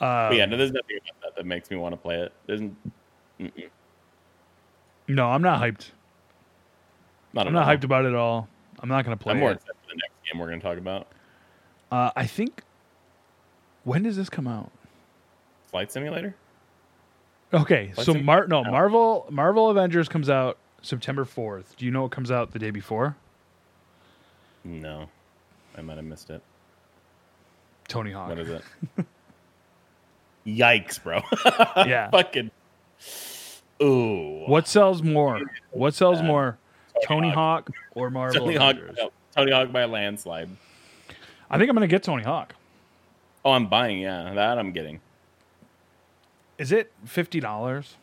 Uh, yeah, no, there's nothing about that that makes me want to play it. There's mm-mm, no, I'm not hyped. not I'm not all. hyped about it at all. I'm not going to play I'm more it. excited for the next game we're going to talk about. Uh, I think. When does this come out? Flight Simulator. Okay, What's so Mar- no no. Marvel Marvel Avengers comes out September 4th. Do you know what comes out the day before? No, I might have missed it. Tony Hawk. What is it? <laughs> Yikes, bro! <laughs> Yeah. Fucking. Ooh. What sells more? What sells more? Tony Tony Hawk or Marvel Tony Hawk, Avengers? no, Tony Hawk by a landslide. I think I'm going to get Tony Hawk. Oh, I'm buying. Yeah, that I'm getting Is it $50?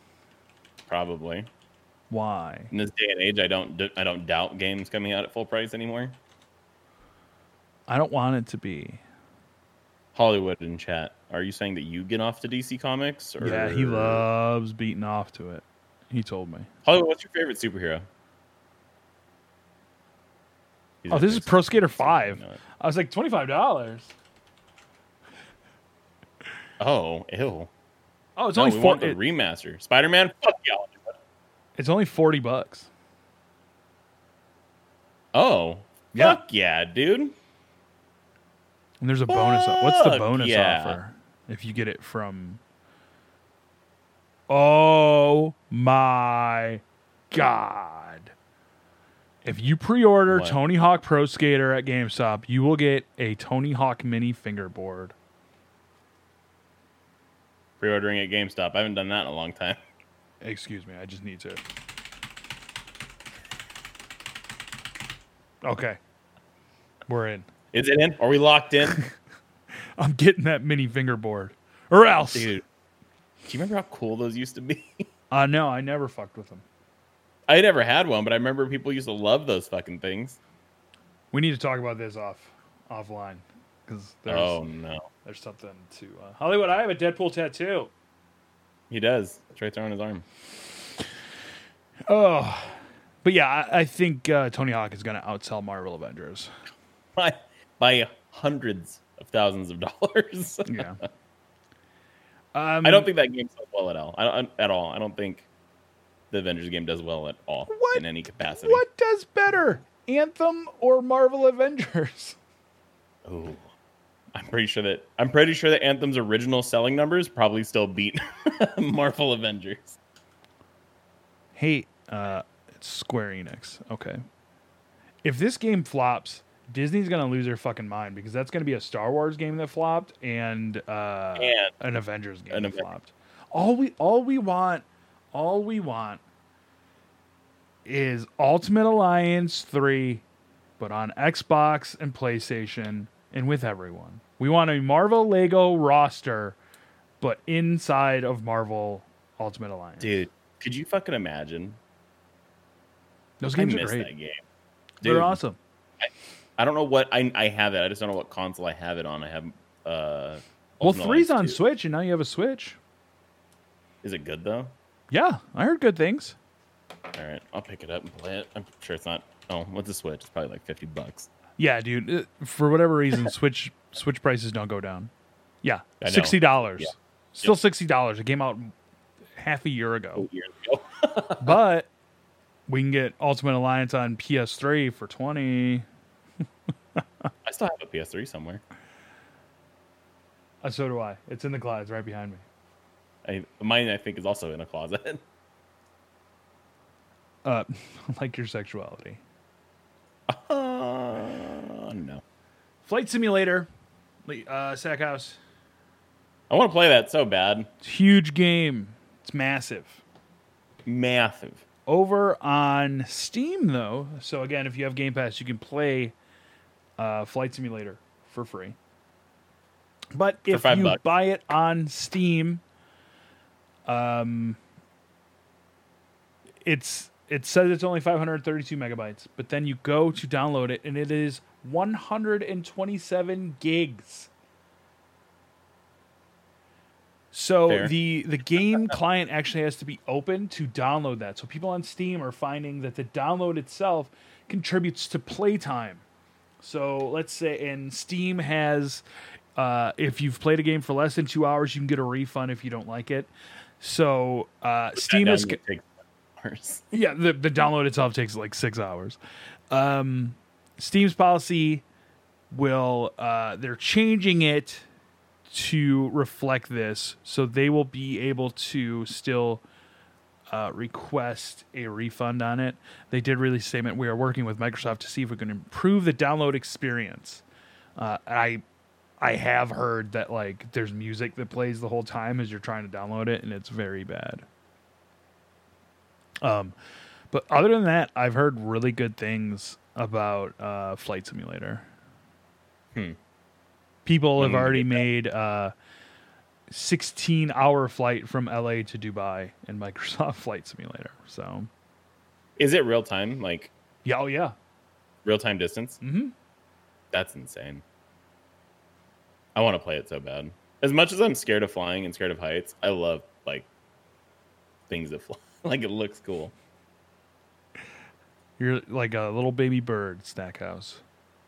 probably. Why? In this day and age, I don't. I don't doubt games coming out at full price anymore. I don't want it to be. Hollywood in chat. Are you saying that you get off to DC Comics? Or... Yeah, he loves beating off to it. He told me. Hollywood, what's your favorite superhero? He's Oh, this is Pro Skater 5. you know it. I was like, $25. Oh, ew. Oh, it's No, only we four, want the it- remaster. Spider Man. Fuck y'all. it's only 40 bucks. Oh, Yeah. fuck yeah, dude. And there's a bonus. What's the bonus yeah. offer if you get it from? Oh my god! If you pre-order What? Tony Hawk Pro Skater at GameStop, you will get a Tony Hawk Mini fingerboard. Pre-ordering at GameStop. I haven't done that in a long time. <laughs> Excuse me, I just need to. Okay, we're in. Is it in? Are we locked in, <laughs> I'm getting that mini fingerboard, or else. dude? Do you remember how cool those used to be? <laughs> Uh, no, I never fucked with them. I never had one, but I remember people used to love those fucking things. We need to talk about this off offline because there's Oh no, there's something to uh, Hollywood. I have a Deadpool tattoo. he does. It's right there on his arm. Oh, but yeah, I, I think uh, Tony Hawk is going to outsell Marvel Avengers. By by hundreds of thousands of dollars. <laughs> Yeah. um, I don't think that game does well at all. I don't, at all. I don't think the Avengers game does well at all What? in any capacity. what does better, Anthem or Marvel Avengers. Oh, I'm pretty sure that I'm pretty sure that Anthem's original selling numbers probably still beat <laughs> Marvel Avengers. Hey, uh, it's Square Enix. Okay. If this game flops, Disney's gonna lose their fucking mind because that's gonna be a Star Wars game that flopped and uh, And an Avengers game an that flopped. All we all we want, all we want is Ultimate Alliance three, but on Xbox and PlayStation and with everyone. We want a Marvel Lego roster, but inside of Marvel Ultimate Alliance. dude, could you fucking imagine? Those I games are great. that game. They're awesome. I don't know what I I have it. I just don't know what console I have it on. I have uh. Well, three's on Alliance 2. Switch, and now you have a Switch. Is it good though? Yeah, I heard good things. All right, I'll pick it up and play it. I'm sure it's not. Oh, what's a Switch? It's probably like fifty bucks. Yeah, dude. For whatever reason, <laughs> Switch Switch prices don't go down. Yeah, sixty dollars. Yeah. Still Yep. sixty dollars. It came out half a year ago, Years ago. <laughs> but we can get Ultimate Alliance on PS3 for twenty. I still have a PS3 somewhere. Uh, so do I. It's in the closet right behind me. I, mine, I think, is also in a closet. <laughs> Uh, <laughs> like your sexuality. Uh, no. Flight Simulator, uh, Stackhouse. I want to play that so bad. It's a huge game. It's massive. Massive. over on Steam though. So again, if you have Game Pass, you can play uh, Flight Simulator for free. But if you bucks. buy it on Steam, um, it's it says it's only 532 megabytes, but then you go to download it and it is 127 gigs. So Fair. the the game <laughs> client actually has to be open to download that. So people on Steam are finding that the download itself contributes to playtime. So let's say, and Steam has, uh, if you've played a game for less than two hours, you can get a refund if you don't like it. So uh, Steam is Download takes hours. yeah, the, the download itself takes like six hours. Um, Steam's policy will uh, they're changing it to reflect this, so they will be able to still uh, request a refund on it. They did release a statement. We are working with Microsoft to see if we can improve the download experience. Uh, I I have heard that like there's music that plays the whole time as you're trying to download it, and it's very bad. Um, but other than that, I've heard really good things about uh, Flight Simulator. Hmm. People have we already made a 16 hour flight from LA to Dubai in <laughs> Microsoft Flight Simulator. So, Is it real time? Like yeah, oh yeah. real time distance? Mm-hmm. That's insane. I want to play it so bad. As much as I'm scared of flying and scared of heights, I love like things that fly. <laughs> like it looks cool. You're like a little baby bird, Stackhouse.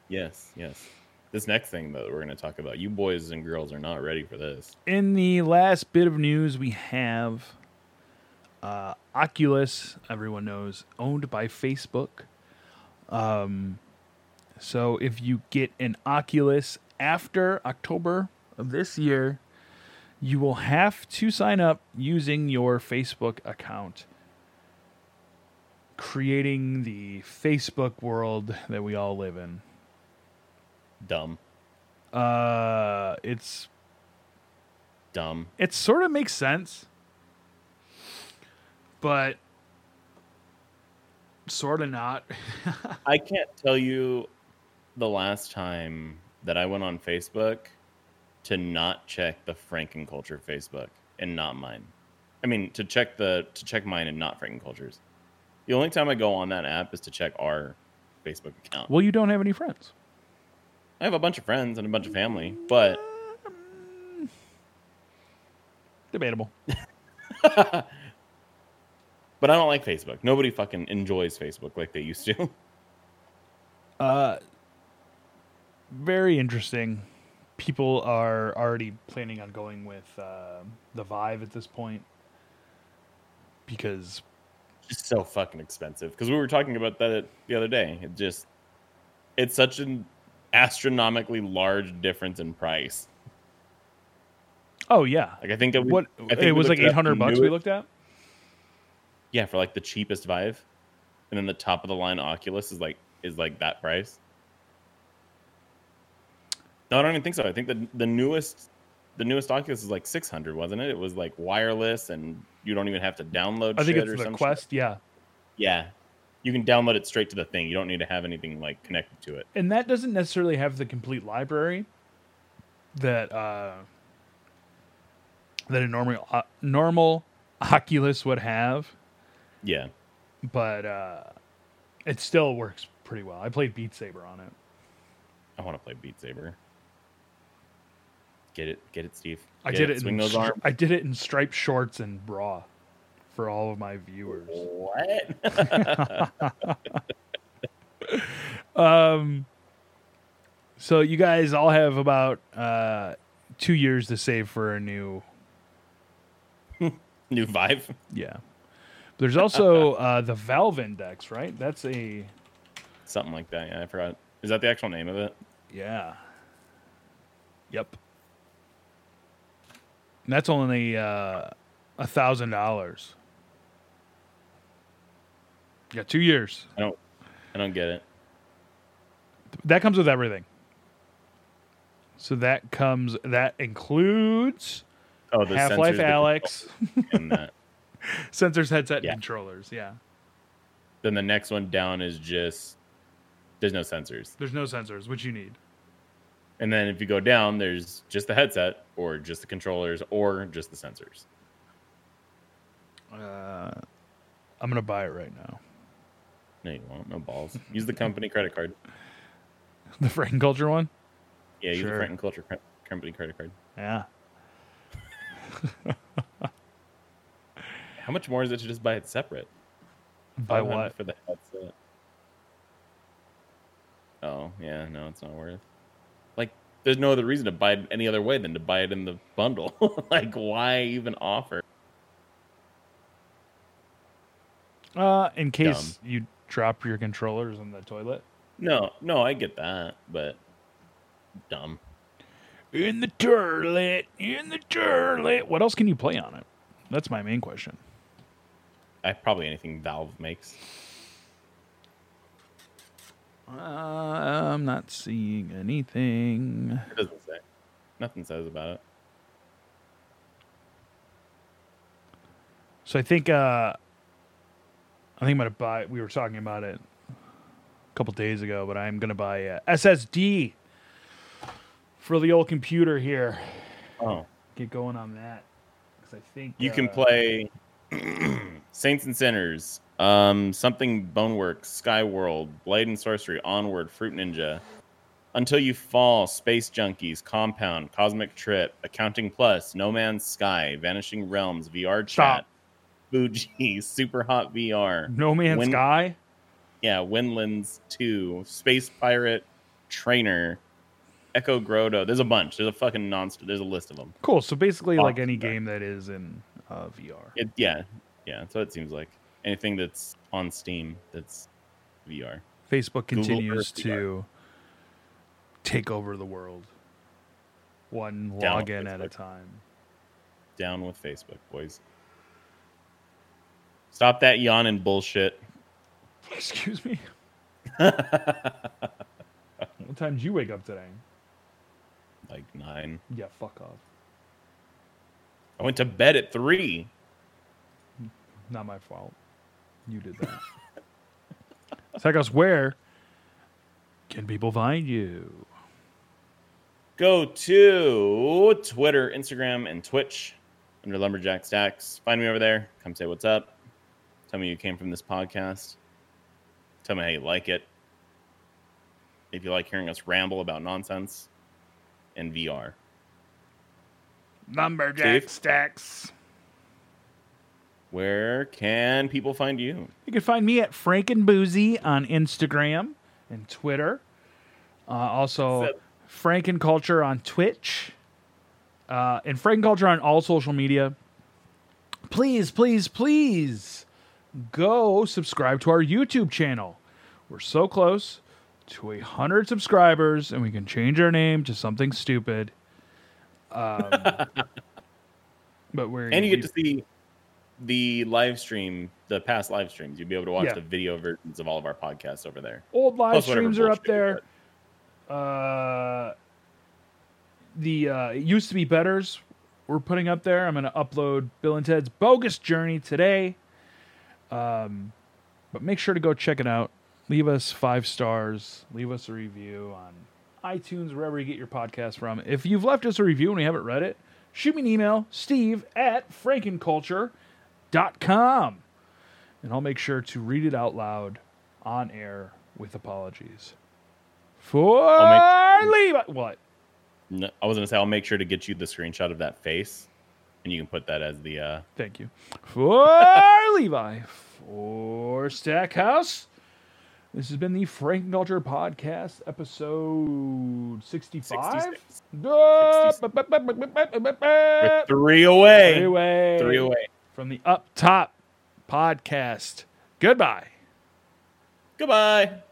Yes, yes. This next thing that we're going to talk about, you boys and girls are not ready for this. In the last bit of news, we have uh, Oculus, everyone knows, owned by Facebook. Um, so if you get an Oculus after October of this year, you will have to sign up using your Facebook account, creating the Facebook world that we all live in. Dumb, Uh, it's dumb. it sort of makes sense, but sort of not. <laughs> I can't tell you the last time that I went on Facebook to not check the Franken Culture Facebook and not mine. I mean, to check the to check mine and not Franken Cultures. The only time I go on that app is to check our Facebook account. well, you don't have any friends. I have a bunch of friends and a bunch of family, but Debatable. <laughs> but I don't like Facebook. Nobody fucking enjoys Facebook like they used to. <laughs> Uh, very interesting. People are already planning on going with uh, the Vive at this point because just so fucking expensive. Because we were talking about that the other day. It just it's such an astronomically large difference in price. Oh yeah, like i think it, what I think it was like looked it up, eight hundred bucks we looked at. yeah for like the cheapest vive. And then the top of the line oculus is like is like that price. No i don't even think so. I think the the newest the newest oculus is like 600 wasn't it? It was like wireless and you don't even have to download I think it's or the some shit. Quest, yeah. yeah you can download it straight to the thing you don't need to have anything like connected to it and that doesn't necessarily have the complete library that uh, that a normal uh, normal Oculus would have, yeah but uh, it still works pretty well. I played Beat Saber on it. I want to play Beat Saber. Get it, get it, Steve. I Get did it. Swing in those stri- arms. I did it in striped shorts and bra for all of my viewers. What? <laughs> Um, so you guys all have about uh, two years to save for a new <laughs> New Vive. Yeah. There's also <laughs> uh, the Valve Index, right? That's a Something like that. Yeah, I forgot. Is that the actual name of it? yeah. Yep. And that's only uh, a thousand dollars. Yeah, two years. I don't. I don't get it. That comes with everything. So that comes that includes Oh, the Half Life Alyx, <laughs> and that. sensors, headset, Yeah. and controllers. Yeah, Then the next one down is just there's no sensors. there's no sensors, which you need. And then if you go down, there's just the headset, or just the controllers, or just the sensors. Uh, I'm gonna buy it right now. No, you won't. No balls. <laughs> Use the company credit card. The Frank Culture one. Yeah, use Sure. the Franken Culture company credit card. Yeah. How much more is it to just buy it separate? Buy 500 what? for the headset? Oh yeah, no, it's not worth. There's no other reason to buy it any other way than to buy it in the bundle. <laughs> like, why even offer? Uh, in case you drop your controllers in the toilet. No, no, I get that, but dumb. In the toilet, in the toilet. What else can you play on it? That's my main question. I probably anything Valve makes. Uh, I'm not seeing anything. It doesn't say. Nothing says about it. So I think uh I think I'm gonna buy. We were talking about it a couple days ago, but I'm gonna buy a SSD for the old computer here. Oh, Get going on that because I think you can uh, play <clears throat> Saints and Sinners, um, something Boneworks, Skyworld, Blade and Sorcery, Onward, Fruit Ninja, Until You Fall, Space Junkies, Compound, Cosmic Trip, Accounting Plus, No Man's Sky, Vanishing Realms, VR Stop. Chat, Fuji, <laughs> Superhot VR, No Man's when- Sky. yeah, Windlands 2, Space Pirate, Trainer, Echo Grotto. There's a bunch. There's a fucking non. There's a list of them. Cool. So basically, like any game that is in uh, VR. It, yeah, yeah. That's what it seems like. Anything that's on Steam that's VR. Facebook continues to take over the world, one Down login at a time. Down with Facebook, boys. Stop that yawning bullshit. <laughs> Excuse me. <laughs> What time did you wake up today? like nine. Yeah, fuck off. I went to bed at three. Not my fault. You did that. <laughs> Sekos, where can people find you? Go to Twitter, Instagram, and Twitch under Lumberjack Stacks. Find me over there. Come say what's up. Tell me you came from this podcast. Tell me how you like it. If you like hearing us ramble about nonsense and VR. Lumberjack Steve? Stacks. Where can people find you? You can find me at Frankenboozy on Instagram and Twitter. Uh, also, and Culture on Twitch. Uh, and Culture on all social media. Please, please, please go subscribe to our YouTube channel. We're so close to a hundred subscribers, and we can change our name to something stupid. Um, <laughs> but we're And you get to see the live stream, the past live streams. You'll be able to watch Yeah. the video versions of all of our podcasts over there. old live Plus streams are up there. Uh, the uh, it used to be betters we're putting up there. I'm going to upload Bill and Ted's Bogus Journey today. Um, but make sure to go check it out. Leave us five stars. Leave us a review on iTunes, wherever you get your podcast from. If you've left us a review and we haven't read it, shoot me an email, steve at frankenculture.com. And I'll make sure to read it out loud on air with apologies. For I'll Levi. What? No, I was gonna say I'll make sure to get you the screenshot of that face, and you can put that as the. uh Thank you. For Levi. For Stackhouse. This has been the Frank Culture Podcast, episode 65. 66. Uh, 66. We're We're three away. Three away. Three away. From the Up Top Podcast. Goodbye. Goodbye.